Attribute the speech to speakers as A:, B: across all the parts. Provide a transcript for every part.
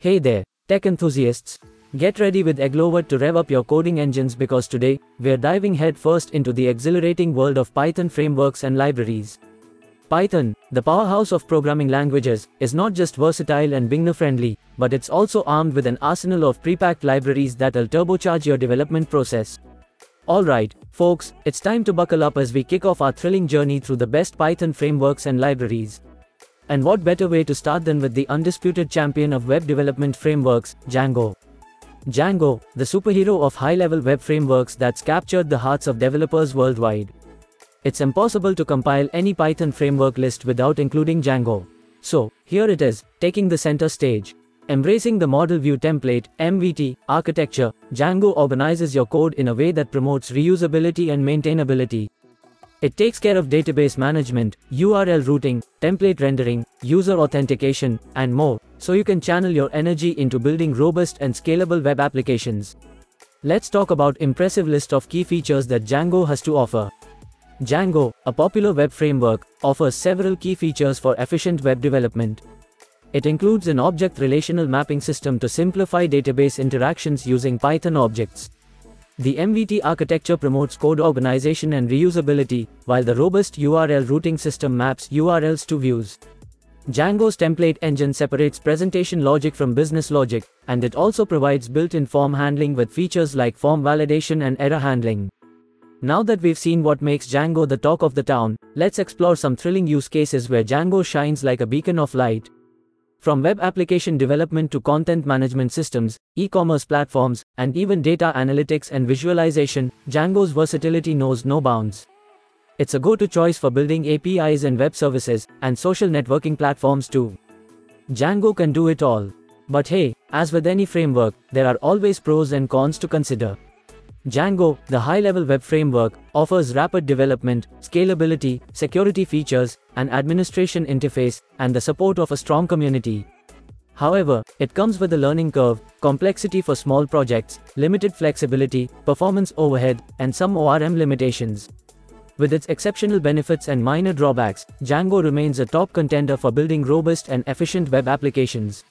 A: Hey there, tech enthusiasts. Get ready with Aglowid to rev up your coding engines because today, we're diving headfirst into the exhilarating world of Python frameworks and libraries. Python, the powerhouse of programming languages, is not just versatile and beginner friendly, but it's also armed with an arsenal of pre-packed libraries that'll turbocharge your development process. Alright, folks, it's time to buckle up as we kick off our thrilling journey through the best Python frameworks and libraries. And what better way to start than with the undisputed champion of web development frameworks, Django. Django, the superhero of high-level web frameworks that's captured the hearts of developers worldwide. It's impossible to compile any Python framework list without including Django. So, here it is, taking the center stage. Embracing the Model View Template, MVT, architecture, Django organizes your code in a way that promotes reusability and maintainability. It takes care of database management, URL routing, template rendering, user authentication, and more, so you can channel your energy into building robust and scalable web applications. Let's talk about impressive list of key features that Django has to offer. Django, a popular web framework, offers several key features for efficient web development. It includes an object relational mapping system to simplify database interactions using Python objects. The MVT architecture promotes code organization and reusability, while the robust URL routing system maps URLs to views. Django's template engine separates presentation logic from business logic, and it also provides built-in form handling with features like form validation and error handling. Now that we've seen what makes Django the talk of the town, let's explore some thrilling use cases where Django shines like a beacon of light. From web application development to content management systems, e-commerce platforms, and even data analytics and visualization, Django's versatility knows no bounds. It's a go-to choice for building APIs and web services, and social networking platforms too. Django can do it all. But hey, as with any framework, there are always pros and cons to consider. Django, the high-level web framework, offers rapid development, scalability, security features, an administration interface, and the support of a strong community. However, it comes with a learning curve, complexity for small projects, limited flexibility, performance overhead, and some ORM limitations. With its exceptional benefits and minor drawbacks, Django remains a top contender for building robust and efficient web applications.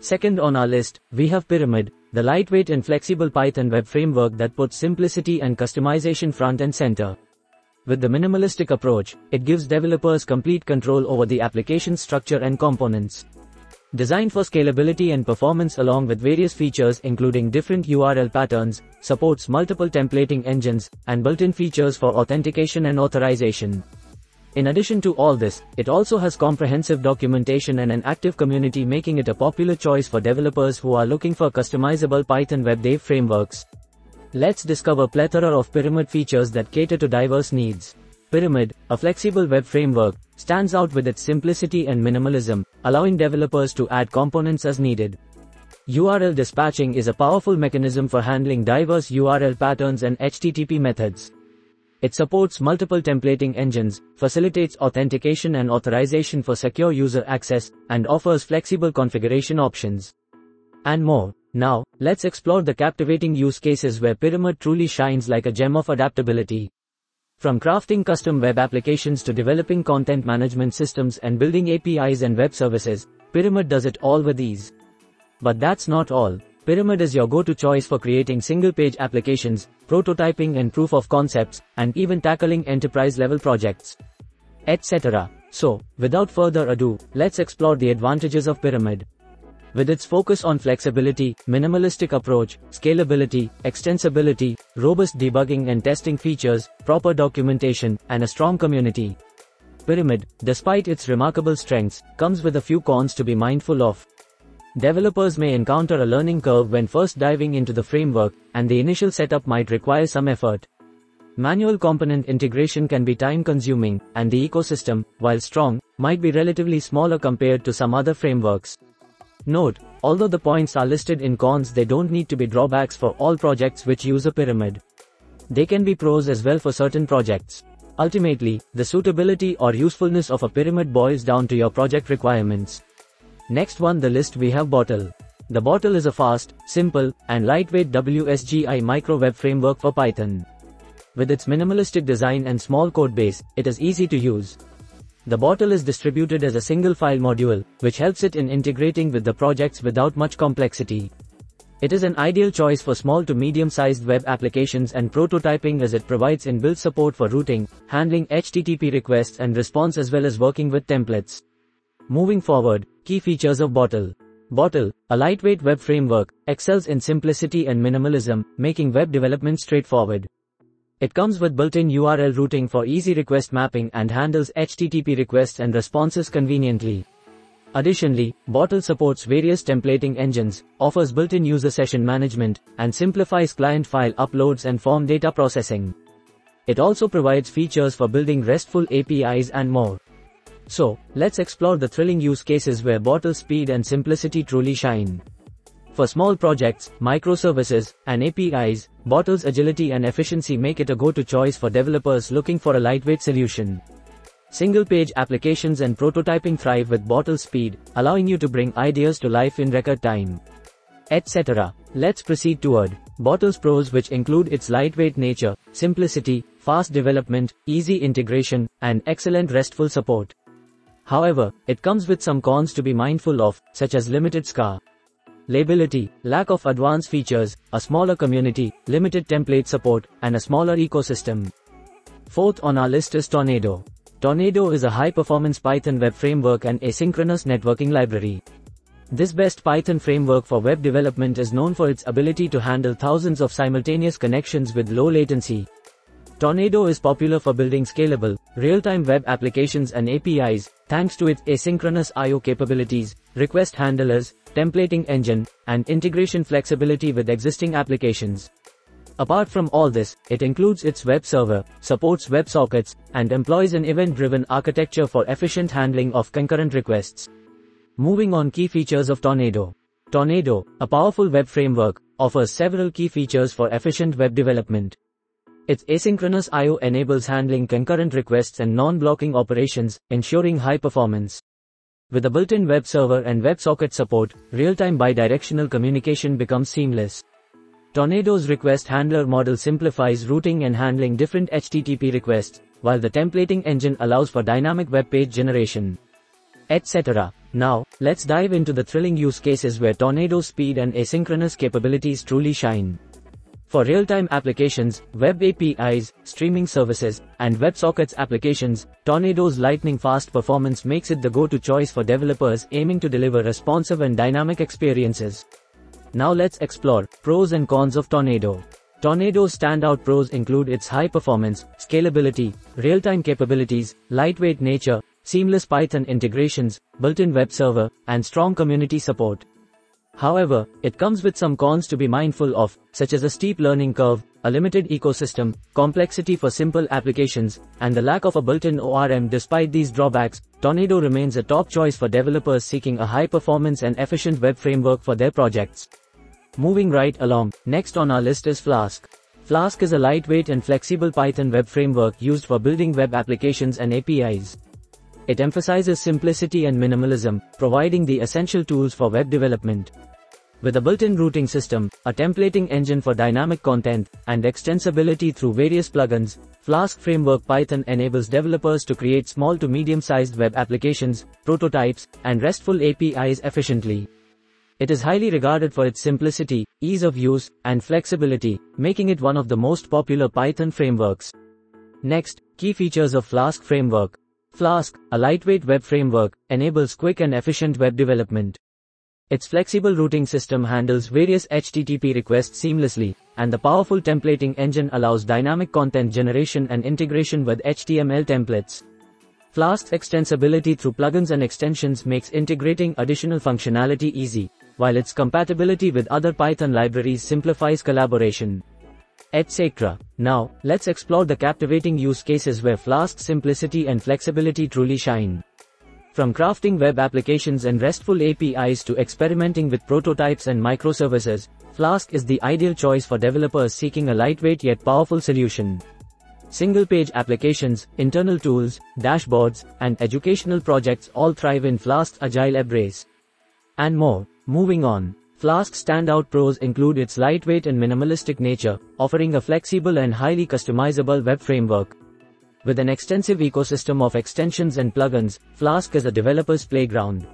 A: Second on our list, we have Pyramid, the lightweight and flexible Python web framework that puts simplicity and customization front and center. With the minimalistic approach, it gives developers complete control over the application structure and components. Designed for scalability and performance along with various features including different URL patterns, supports multiple templating engines, and built-in features for authentication and authorization. In addition to all this, it also has comprehensive documentation and an active community making it a popular choice for developers who are looking for customizable Python web dev frameworks. Let's discover plethora of Pyramid features that cater to diverse needs. Pyramid, a flexible web framework, stands out with its simplicity and minimalism, allowing developers to add components as needed. URL dispatching is a powerful mechanism for handling diverse URL patterns and HTTP methods. It supports multiple templating engines, facilitates authentication and authorization for secure user access, and offers flexible configuration options. And more. Now, let's explore the captivating use cases where Pyramid truly shines like a gem of adaptability. From crafting custom web applications to developing content management systems and building APIs and web services, Pyramid does it all with ease. But that's not all. Pyramid is your go-to choice for creating single-page applications, prototyping and proof of concepts, and even tackling enterprise-level projects, etc. So, without further ado, let's explore the advantages of Pyramid. With its focus on flexibility, minimalistic approach, scalability, extensibility, robust debugging and testing features, proper documentation, and a strong community. Pyramid, despite its remarkable strengths, comes with a few cons to be mindful of. Developers may encounter a learning curve when first diving into the framework, and the initial setup might require some effort. Manual component integration can be time-consuming, and the ecosystem, while strong, might be relatively smaller compared to some other frameworks. Note, although the points are listed in cons they don't need to be drawbacks for all projects which use a pyramid. They can be pros as well for certain projects. Ultimately, the suitability or usefulness of a pyramid boils down to your project requirements. Next one the list we have Bottle. The Bottle is a fast, simple, and lightweight WSGI micro web framework for Python. With its minimalistic design and small code base, it is easy to use. The bottle is distributed as a single file module, which helps it in integrating with the projects without much complexity. It is an ideal choice for small to medium-sized web applications and prototyping as it provides inbuilt support for routing, handling HTTP requests and response as well as working with templates. Moving forward, key features of Bottle. Bottle, a lightweight web framework, excels in simplicity and minimalism, making web development straightforward. It comes with built-in URL routing for easy request mapping and handles HTTP requests and responses conveniently. Additionally, Bottle supports various templating engines, offers built-in user session management, and simplifies client file uploads and form data processing. It also provides features for building RESTful APIs and more. So, let's explore the thrilling use cases where Bottle speed and simplicity truly shine. For small projects, microservices, and APIs, Bottle's agility and efficiency make it a go-to choice for developers looking for a lightweight solution. Single-page applications and prototyping thrive with bottle speed, allowing you to bring ideas to life in record time. Etc. Let's proceed toward Bottle's pros which include its lightweight nature, simplicity, fast development, easy integration, and excellent RESTful support. However, it comes with some cons to be mindful of, such as limited SCA. Lability, lack of advanced features, a smaller community, limited template support, and a smaller ecosystem. Fourth on our list is Tornado. Tornado is a high-performance Python web framework and asynchronous networking library. This best Python framework for web development is known for its ability to handle thousands of simultaneous connections with low latency. Tornado is popular for building scalable, real-time web applications and APIs, thanks to its asynchronous I.O. capabilities, request handlers, templating engine, and integration flexibility with existing applications. Apart from all this, it includes its web server, supports WebSockets, and employs an event-driven architecture for efficient handling of concurrent requests. Moving on key features of Tornado. Tornado, a powerful web framework, offers several key features for efficient web development. Its asynchronous I.O. enables handling concurrent requests and non-blocking operations, ensuring high performance. With a built-in web server and WebSocket support, real-time bidirectional communication becomes seamless. Tornado's request handler model simplifies routing and handling different HTTP requests, while the templating engine allows for dynamic web page generation. Etc. Now, let's dive into the thrilling use cases where Tornado's speed and asynchronous capabilities truly shine. For real-time applications, web APIs, streaming services, and WebSockets applications, Tornado's lightning-fast performance makes it the go-to choice for developers aiming to deliver responsive and dynamic experiences. Now let's explore pros and cons of Tornado. Tornado's standout pros include its high performance, scalability, real-time capabilities, lightweight nature, seamless Python integrations, built-in web server, and strong community support. However, it comes with some cons to be mindful of, such as a steep learning curve, a limited ecosystem, complexity for simple applications, and the lack of a built-in ORM despite these drawbacks, Tornado remains a top choice for developers seeking a high-performance and efficient web framework for their projects. Moving right along, next on our list is Flask. Flask is a lightweight and flexible Python web framework used for building web applications and APIs. It emphasizes simplicity and minimalism, providing the essential tools for web development. With a built-in routing system, a templating engine for dynamic content, and extensibility through various plugins, Flask Framework Python enables developers to create small to medium-sized web applications, prototypes, and RESTful APIs efficiently. It is highly regarded for its simplicity, ease of use, and flexibility, making it one of the most popular Python frameworks. Next, key features of Flask framework. Flask, a lightweight web framework, enables quick and efficient web development. Its flexible routing system handles various HTTP requests seamlessly, and the powerful templating engine allows dynamic content generation and integration with HTML templates. Flask's extensibility through plugins and extensions makes integrating additional functionality easy, while its compatibility with other Python libraries simplifies collaboration. Etc. Now, let's explore the captivating use cases where Flask's simplicity and flexibility truly shine. From crafting web applications and RESTful APIs to experimenting with prototypes and microservices, Flask is the ideal choice for developers seeking a lightweight yet powerful solution. Single-page applications, internal tools, dashboards, and educational projects all thrive in Flask's agile embrace. And more. Moving on. Flask's standout pros include its lightweight and minimalistic nature, offering a flexible and highly customizable web framework. With an extensive ecosystem of extensions and plugins, Flask is a developer's playground.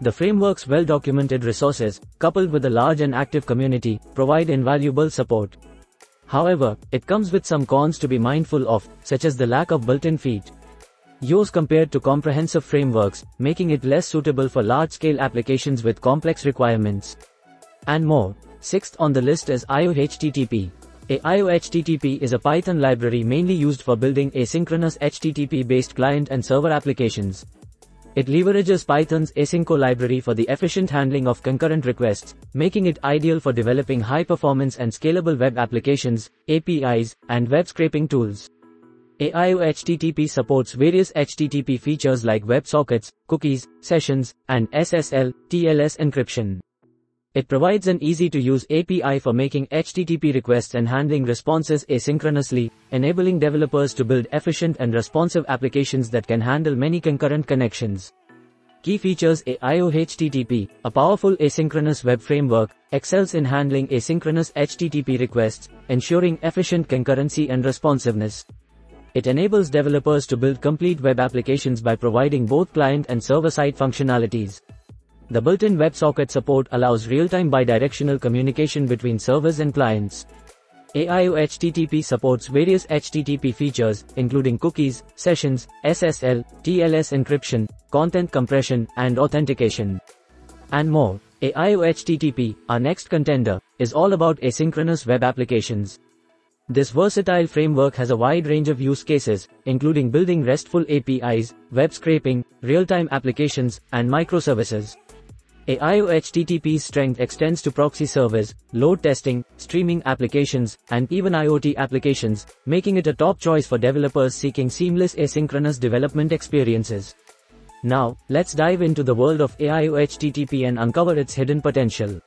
A: The framework's well-documented resources, coupled with a large and active community, provide invaluable support. However, it comes with some cons to be mindful of, such as the lack of built-in feet. use compared to comprehensive frameworks, making it less suitable for large-scale applications with complex requirements. And more. Sixth on the list is IOHTTP. AIO HTTP is a Python library mainly used for building asynchronous HTTP-based client and server applications. It leverages Python's asyncio library for the efficient handling of concurrent requests, making it ideal for developing high-performance and scalable web applications, APIs, and web scraping tools. AIO HTTP supports various HTTP features like WebSockets, cookies, sessions, and SSL, TLS encryption. It provides an easy-to-use API for making HTTP requests and handling responses asynchronously, enabling developers to build efficient and responsive applications that can handle many concurrent connections. Key features AIO HTTP, a powerful asynchronous web framework, excels in handling asynchronous HTTP requests, ensuring efficient concurrency and responsiveness. It enables developers to build complete web applications by providing both client and server-side functionalities. The built-in WebSocket support allows real-time bidirectional communication between servers and clients. AIO HTTP supports various HTTP features, including cookies, sessions, SSL, TLS encryption, content compression, and authentication. And more. AIO HTTP, our next contender, is all about asynchronous web applications. This versatile framework has a wide range of use cases, including building RESTful APIs, web scraping, real-time applications, and microservices. AIO HTTP's strength extends to proxy servers, load testing, streaming applications, and even IoT applications, making it a top choice for developers seeking seamless asynchronous development experiences. Now, let's dive into the world of AIO HTTP and uncover its hidden potential.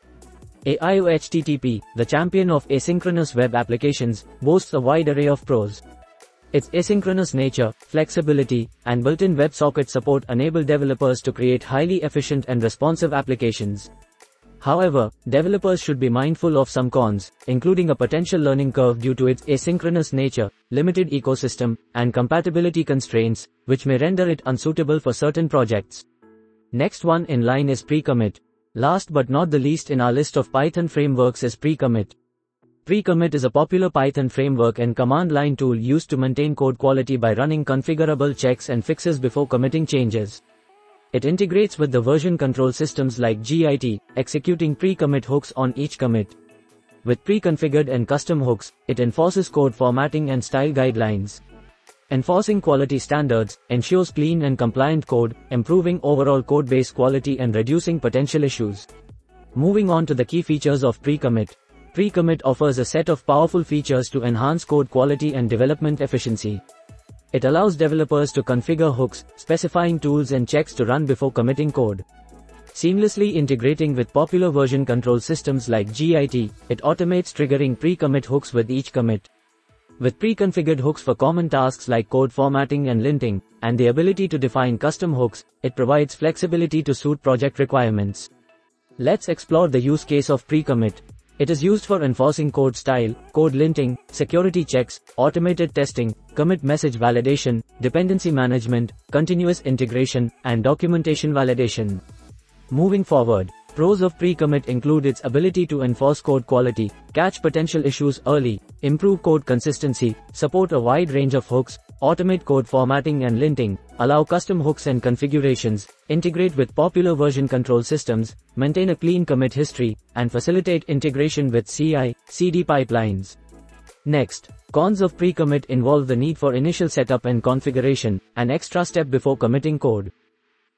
A: AIO HTTP, the champion of asynchronous web applications, boasts a wide array of pros. Its asynchronous nature, flexibility, and built-in WebSocket support enable developers to create highly efficient and responsive applications. However, developers should be mindful of some cons, including a potential learning curve due to its asynchronous nature, limited ecosystem, and compatibility constraints, which may render it unsuitable for certain projects. Next one in line is pre-commit. Last but not the least in our list of Python frameworks is pre-commit. Pre-commit is a popular Python framework and command line tool used to maintain code quality by running configurable checks and fixes before committing changes. It integrates with the version control systems like Git, executing pre-commit hooks on each commit. With pre-configured and custom hooks, it enforces code formatting and style guidelines. Enforcing quality standards ensures clean and compliant code, improving overall code base quality and reducing potential issues. Moving on to the key features of pre-commit. Pre-commit offers a set of powerful features to enhance code quality and development efficiency. It allows developers to configure hooks, specifying tools and checks to run before committing code. Seamlessly integrating with popular version control systems like Git, it automates triggering pre-commit hooks with each commit. With pre-configured hooks for common tasks like code formatting and linting, and the ability to define custom hooks, it provides flexibility to suit project requirements. Let's explore the use case of pre-commit. It is used for enforcing code style, code linting, security checks, automated testing, commit message validation, dependency management, continuous integration, and documentation validation. Moving forward, pros of pre-commit include its ability to enforce code quality, catch potential issues early, improve code consistency, support a wide range of hooks, automate code formatting and linting, allow custom hooks and configurations, integrate with popular version control systems, maintain a clean commit history, and facilitate integration with CI, CD pipelines. Next, cons of pre-commit involve the need for initial setup and configuration, an extra step before committing code.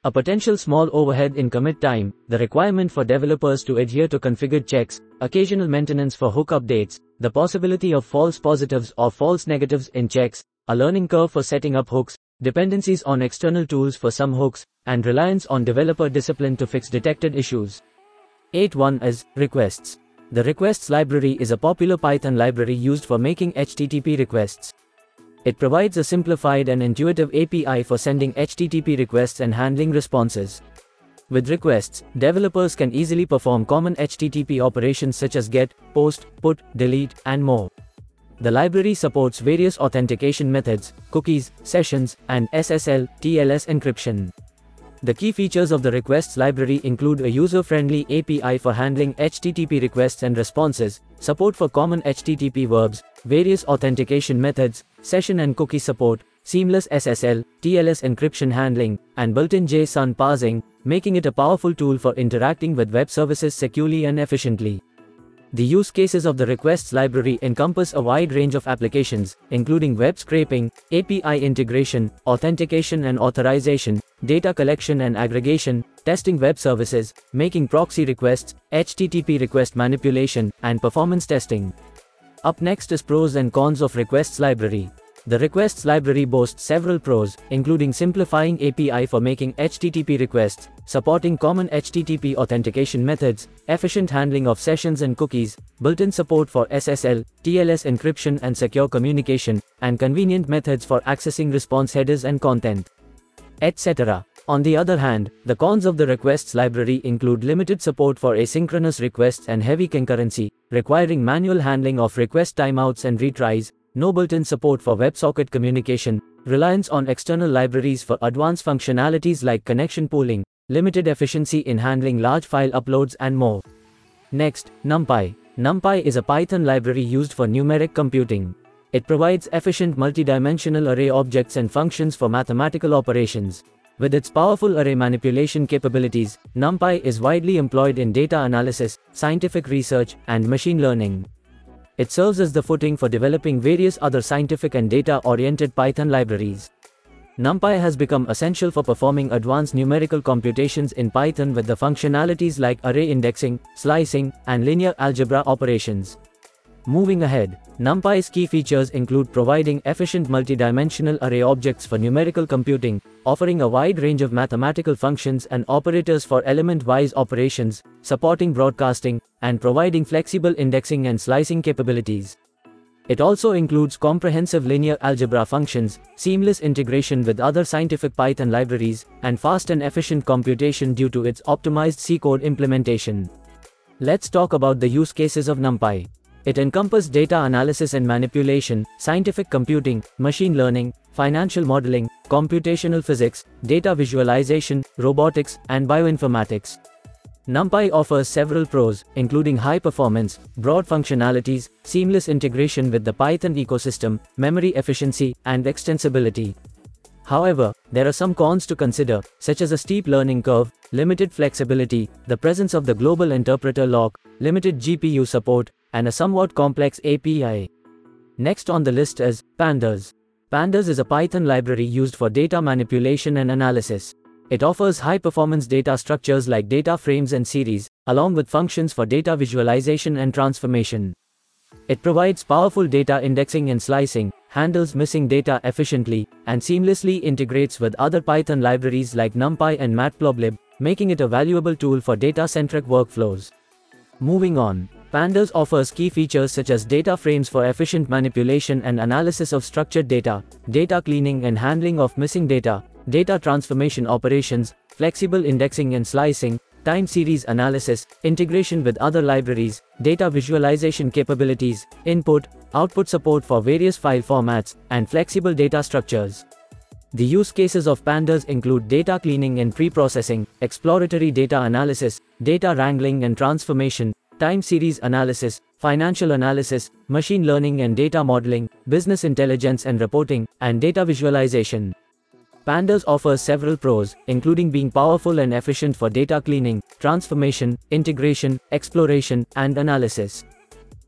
A: A potential small overhead in commit time, the requirement for developers to adhere to configured checks, occasional maintenance for hook updates, the possibility of false positives or false negatives in checks, a learning curve for setting up hooks, dependencies on external tools for some hooks, and reliance on developer discipline to fix detected issues. 8.1 is requests. The requests library is a popular Python library used for making HTTP requests. It provides a simplified and intuitive API for sending HTTP requests and handling responses. With requests, developers can easily perform common HTTP operations such as get, post, put, delete, and more. The library supports various authentication methods, cookies, sessions, and SSL, TLS encryption. The key features of the requests library include a user-friendly API for handling HTTP requests and responses, support for common HTTP verbs, various authentication methods, session and cookie support, seamless SSL, TLS encryption handling, and built-in JSON parsing, making it a powerful tool for interacting with web services securely and efficiently. The use cases of the requests library encompass a wide range of applications, including web scraping, API integration, authentication and authorization, data collection and aggregation, testing web services, making proxy requests, HTTP request manipulation, and performance testing. Up next is pros and cons of requests library. The requests library boasts several pros, including simplifying API for making HTTP requests, supporting common HTTP authentication methods, efficient handling of sessions and cookies, built-in support for SSL, TLS encryption and secure communication, and convenient methods for accessing response headers and content, etc. On the other hand, the cons of the requests library include limited support for asynchronous requests and heavy concurrency, requiring manual handling of request timeouts and retries, no built-in support for WebSocket communication, reliance on external libraries for advanced functionalities like connection pooling, limited efficiency in handling large file uploads and more. Next, NumPy. NumPy is a Python library used for numeric computing. It provides efficient multidimensional array objects and functions for mathematical operations. With its powerful array manipulation capabilities, NumPy is widely employed in data analysis, scientific research, and machine learning. It serves as the footing for developing various other scientific and data-oriented Python libraries. NumPy has become essential for performing advanced numerical computations in Python with the functionalities like array indexing, slicing, and linear algebra operations. Moving ahead, NumPy's key features include providing efficient multidimensional array objects for numerical computing, offering a wide range of mathematical functions and operators for element-wise operations, supporting broadcasting, and providing flexible indexing and slicing capabilities. It also includes comprehensive linear algebra functions, seamless integration with other scientific Python libraries, and fast and efficient computation due to its optimized C-code implementation. Let's talk about the use cases of NumPy. It encompasses data analysis and manipulation, scientific computing, machine learning, financial modeling, computational physics, data visualization, robotics, and bioinformatics. NumPy offers several pros, including high performance, broad functionalities, seamless integration with the Python ecosystem, memory efficiency, and extensibility. However, there are some cons to consider, such as a steep learning curve, limited flexibility, the presence of the global interpreter lock, limited GPU support, and a somewhat complex API. Next on the list is Pandas. Pandas is a Python library used for data manipulation and analysis. It offers high-performance data structures like data frames and series, along with functions for data visualization and transformation. It provides powerful data indexing and slicing, handles missing data efficiently, and seamlessly integrates with other Python libraries like NumPy and Matplotlib, making it a valuable tool for data-centric workflows. Moving on. Pandas offers key features such as data frames for efficient manipulation and analysis of structured data, data cleaning and handling of missing data, data transformation operations, flexible indexing and slicing, time series analysis, integration with other libraries, data visualization capabilities, input, output support for various file formats, and flexible data structures. The use cases of pandas include data cleaning and preprocessing, exploratory data analysis, data wrangling and transformation, time series analysis, financial analysis, machine learning and data modeling, business intelligence and reporting, and data visualization. Pandas offers several pros, including being powerful and efficient for data cleaning, transformation, integration, exploration, and analysis.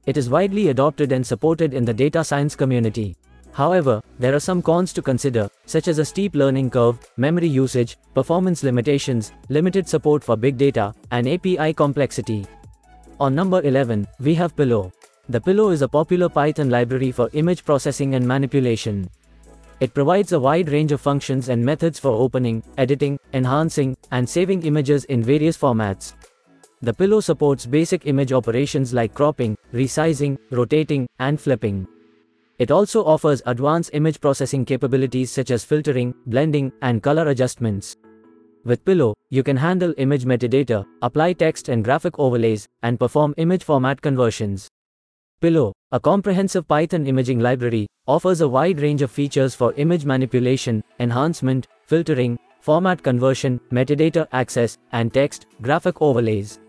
A: It is widely adopted and supported in the data science community. However, there are some cons to consider, such as a steep learning curve, memory usage, performance limitations, limited support for big data, and API complexity. On number 11, we have Pillow. The Pillow is a popular Python library for image processing and manipulation. It provides a wide range of functions and methods for opening, editing, enhancing, and saving images in various formats. The Pillow supports basic image operations like cropping, resizing, rotating, and flipping. It also offers advanced image processing capabilities such as filtering, blending, and color adjustments. With Pillow, you can handle image metadata, apply text and graphic overlays, and perform image format conversions. Pillow, a comprehensive Python imaging library, offers a wide range of features for image manipulation, enhancement, filtering, format conversion, metadata access, and text, graphic overlays.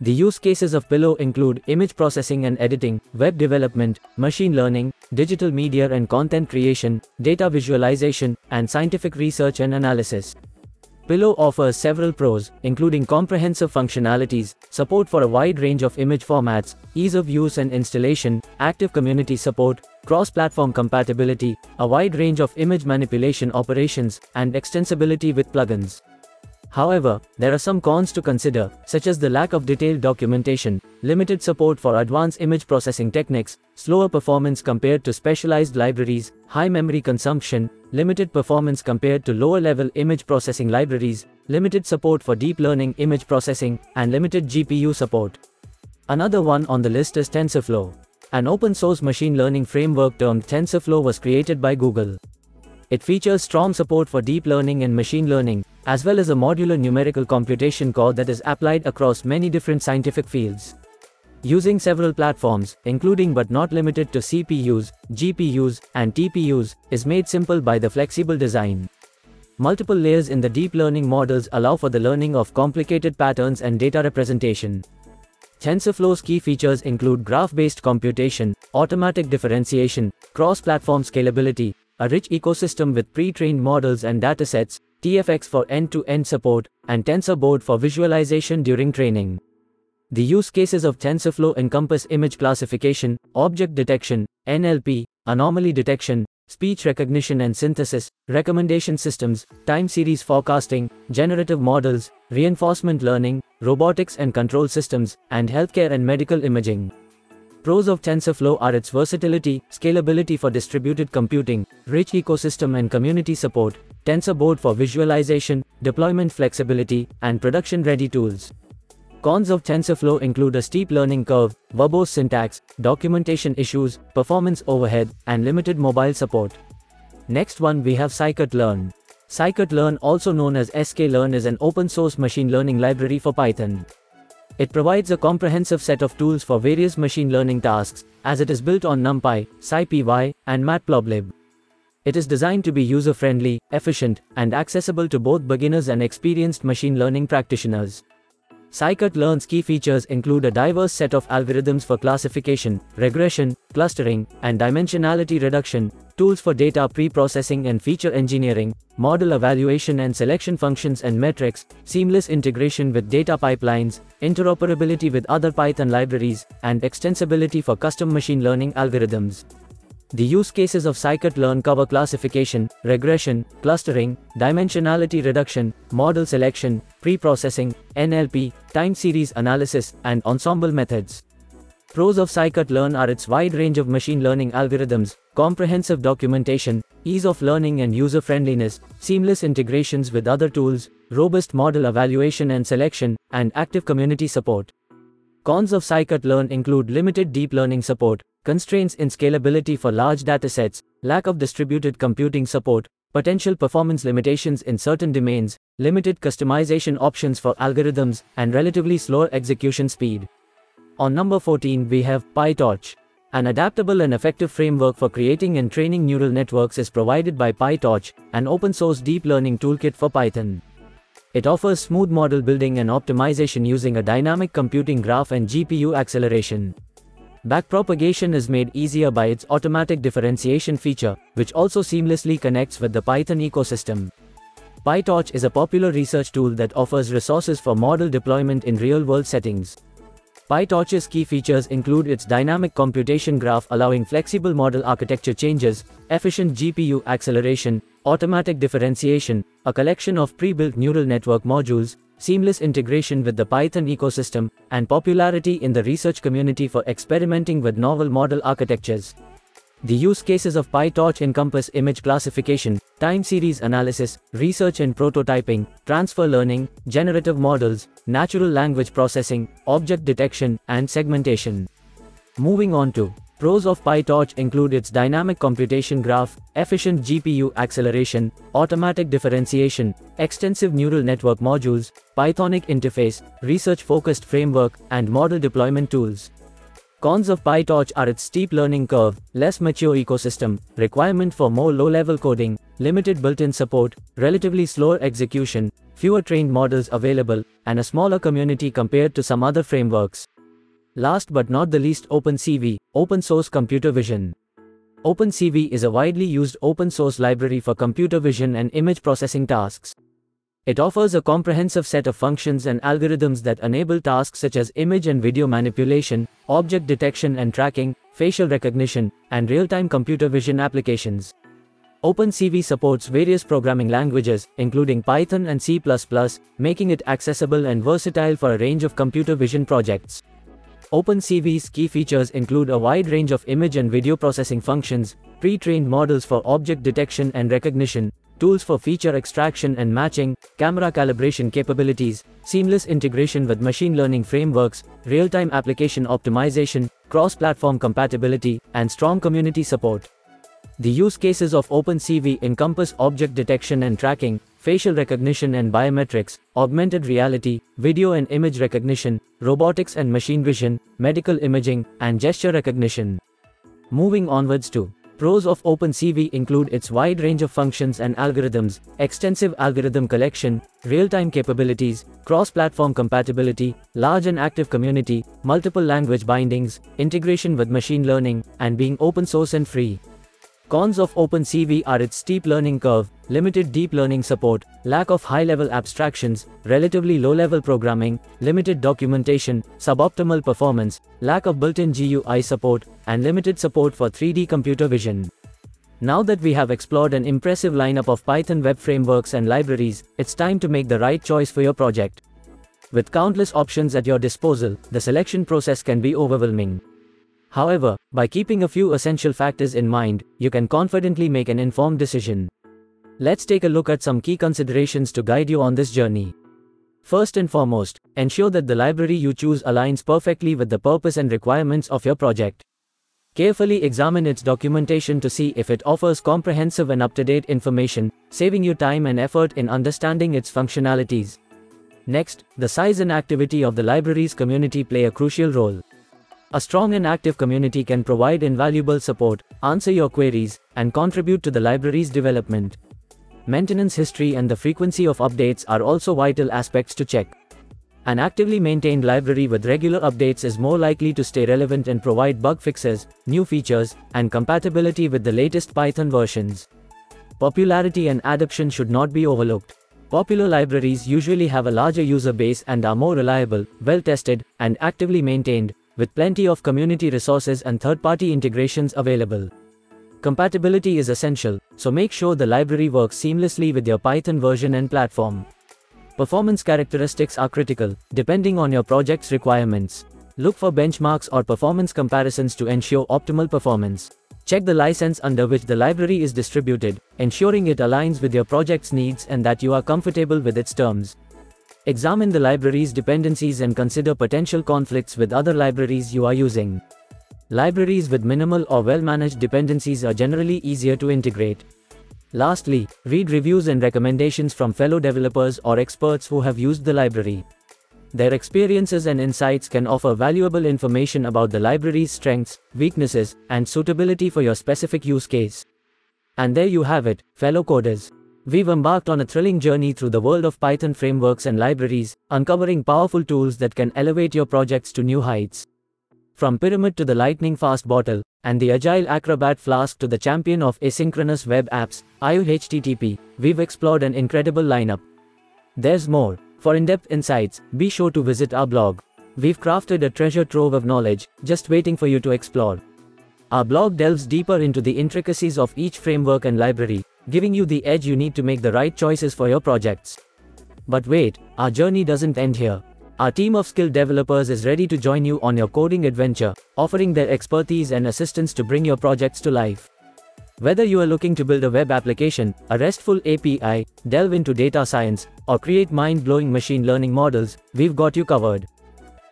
A: The use cases of Pillow include image processing and editing, web development, machine learning, digital media and content creation, data visualization, and scientific research and analysis. Pillow offers several pros, including comprehensive functionalities, support for a wide range of image formats, ease of use and installation, active community support, cross-platform compatibility, a wide range of image manipulation operations, and extensibility with plugins. However, there are some cons to consider, such as the lack of detailed documentation, limited support for advanced image processing techniques, slower performance compared to specialized libraries, high memory consumption, limited performance compared to lower-level image processing libraries, limited support for deep learning image processing, and limited GPU support. Another one on the list is TensorFlow. An open-source machine learning framework termed TensorFlow was created by Google. It features strong support for deep learning and machine learning, as well as a modular numerical computation core that is applied across many different scientific fields. Using several platforms, including but not limited to CPUs, GPUs, and TPUs, is made simple by the flexible design. Multiple layers in the deep learning models allow for the learning of complicated patterns and data representation. TensorFlow's key features include graph-based computation, automatic differentiation, cross-platform scalability, a rich ecosystem with pre-trained models and datasets, TFX for end-to-end support, and TensorBoard for visualization during training. The use cases of TensorFlow encompass image classification, object detection, NLP, anomaly detection, speech recognition and synthesis, recommendation systems, time series forecasting, generative models, reinforcement learning, robotics and control systems, and healthcare and medical imaging. Pros of TensorFlow are its versatility, scalability for distributed computing, rich ecosystem and community support, TensorBoard for visualization, deployment flexibility, and production-ready tools. Cons of TensorFlow include a steep learning curve, verbose syntax, documentation issues, performance overhead, and limited mobile support. Next one we have scikit-learn. Scikit-learn also known as sklearn is an open-source machine learning library for Python. It provides a comprehensive set of tools for various machine learning tasks, as it is built on NumPy, SciPy, and Matplotlib. It is designed to be user-friendly, efficient, and accessible to both beginners and experienced machine learning practitioners. Scikit-learn's key features include a diverse set of algorithms for classification, regression, clustering, and dimensionality reduction, tools for data pre-processing and feature engineering, model evaluation and selection functions and metrics, seamless integration with data pipelines, interoperability with other Python libraries, and extensibility for custom machine learning algorithms. The use cases of scikit-learn cover classification, regression, clustering, dimensionality reduction, model selection, pre-processing, NLP, time series analysis, and ensemble methods. Pros of scikit-learn are its wide range of machine learning algorithms, comprehensive documentation, ease of learning and user-friendliness, seamless integrations with other tools, robust model evaluation and selection, and active community support. Cons of scikit-learn include limited deep learning support, constraints in scalability for large datasets, lack of distributed computing support, potential performance limitations in certain domains, limited customization options for algorithms, and relatively slower execution speed. On number 14 we have PyTorch. An adaptable and effective framework for creating and training neural networks is provided by PyTorch, an open-source deep learning toolkit for Python. It offers smooth model building and optimization using a dynamic computing graph and GPU acceleration. Backpropagation is made easier by its automatic differentiation feature, which also seamlessly connects with the Python ecosystem. PyTorch is a popular research tool that offers resources for model deployment in real-world settings. PyTorch's key features include its dynamic computation graph allowing flexible model architecture changes, efficient GPU acceleration, automatic differentiation, a collection of pre-built neural network modules, seamless integration with the Python ecosystem, and popularity in the research community for experimenting with novel model architectures. The use cases of PyTorch encompass image classification, time series analysis, research and prototyping, transfer learning, generative models, natural language processing, object detection, and segmentation. Moving on to Pros of PyTorch include its dynamic computation graph, efficient GPU acceleration, automatic differentiation, extensive neural network modules, Pythonic interface, research-focused framework, and model deployment tools. Cons of PyTorch are its steep learning curve, less mature ecosystem, requirement for more low-level coding, limited built-in support, relatively slower execution, fewer trained models available, and a smaller community compared to some other frameworks. Last but not the least OpenCV, open source computer vision. OpenCV is a widely used open source library for computer vision and image processing tasks. It offers a comprehensive set of functions and algorithms that enable tasks such as image and video manipulation, object detection and tracking, facial recognition, and real-time computer vision applications. OpenCV supports various programming languages, including Python and C++, making it accessible and versatile for a range of computer vision projects. OpenCV's key features include a wide range of image and video processing functions, pre-trained models for object detection and recognition, tools for feature extraction and matching, camera calibration capabilities, seamless integration with machine learning frameworks, real-time application optimization, cross-platform compatibility, and strong community support. The use cases of OpenCV encompass object detection and tracking, facial recognition and biometrics, augmented reality, video and image recognition, robotics and machine vision, medical imaging, and gesture recognition. Moving onwards to Pros of OpenCV include its wide range of functions and algorithms, extensive algorithm collection, real-time capabilities, cross-platform compatibility, large and active community, multiple language bindings, integration with machine learning, and being open source and free. Cons of OpenCV are its steep learning curve, limited deep learning support, lack of high-level abstractions, relatively low-level programming, limited documentation, suboptimal performance, lack of built-in GUI support, and limited support for 3D computer vision. Now that we have explored an impressive lineup of Python web frameworks and libraries, it's time to make the right choice for your project. With countless options at your disposal, the selection process can be overwhelming. However, by keeping a few essential factors in mind, you can confidently make an informed decision. Let's take a look at some key considerations to guide you on this journey. First and foremost, ensure that the library you choose aligns perfectly with the purpose and requirements of your project. Carefully examine its documentation to see if it offers comprehensive and up-to-date information, saving you time and effort in understanding its functionalities. Next, the size and activity of the library's community play a crucial role. A strong and active community can provide invaluable support, answer your queries, and contribute to the library's development. Maintenance history and the frequency of updates are also vital aspects to check. An actively maintained library with regular updates is more likely to stay relevant and provide bug fixes, new features, and compatibility with the latest Python versions. Popularity and adoption should not be overlooked. Popular libraries usually have a larger user base and are more reliable, well-tested, and actively maintained, with plenty of community resources and third-party integrations available. Compatibility is essential, so make sure the library works seamlessly with your Python version and platform. Performance characteristics are critical, depending on your project's requirements. Look for benchmarks or performance comparisons to ensure optimal performance. Check the license under which the library is distributed, ensuring it aligns with your project's needs and that you are comfortable with its terms. Examine the library's dependencies and consider potential conflicts with other libraries you are using. Libraries with minimal or well-managed dependencies are generally easier to integrate. Lastly, read reviews and recommendations from fellow developers or experts who have used the library. Their experiences and insights can offer valuable information about the library's strengths, weaknesses, and suitability for your specific use case. And there you have it, fellow coders. We've embarked on a thrilling journey through the world of Python frameworks and libraries, uncovering powerful tools that can elevate your projects to new heights. From Pyramid to the lightning fast bottle, and the agile Acrobat Flask to the champion of asynchronous web apps, IOHTTP, we've explored an incredible lineup. There's more. For in-depth insights, be sure to visit our blog. We've crafted a treasure trove of knowledge, just waiting for you to explore. Our blog delves deeper into the intricacies of each framework and library, giving you the edge you need to make the right choices for your projects. But wait, our journey doesn't end here. Our team of skilled developers is ready to join you on your coding adventure, offering their expertise and assistance to bring your projects to life. Whether you are looking to build a web application, a RESTful API, delve into data science, or create mind-blowing machine learning models, we've got you covered.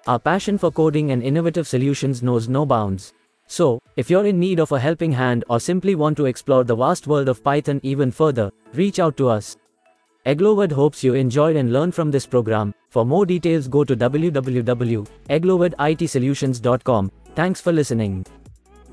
A: Our passion for coding and innovative solutions knows no bounds. So, if you're in need of a helping hand or simply want to explore the vast world of Python even further, reach out to us. Aglowid hopes you enjoyed and learned from this program. For more details go to www.aglowiditsolutions.com Thanks for listening.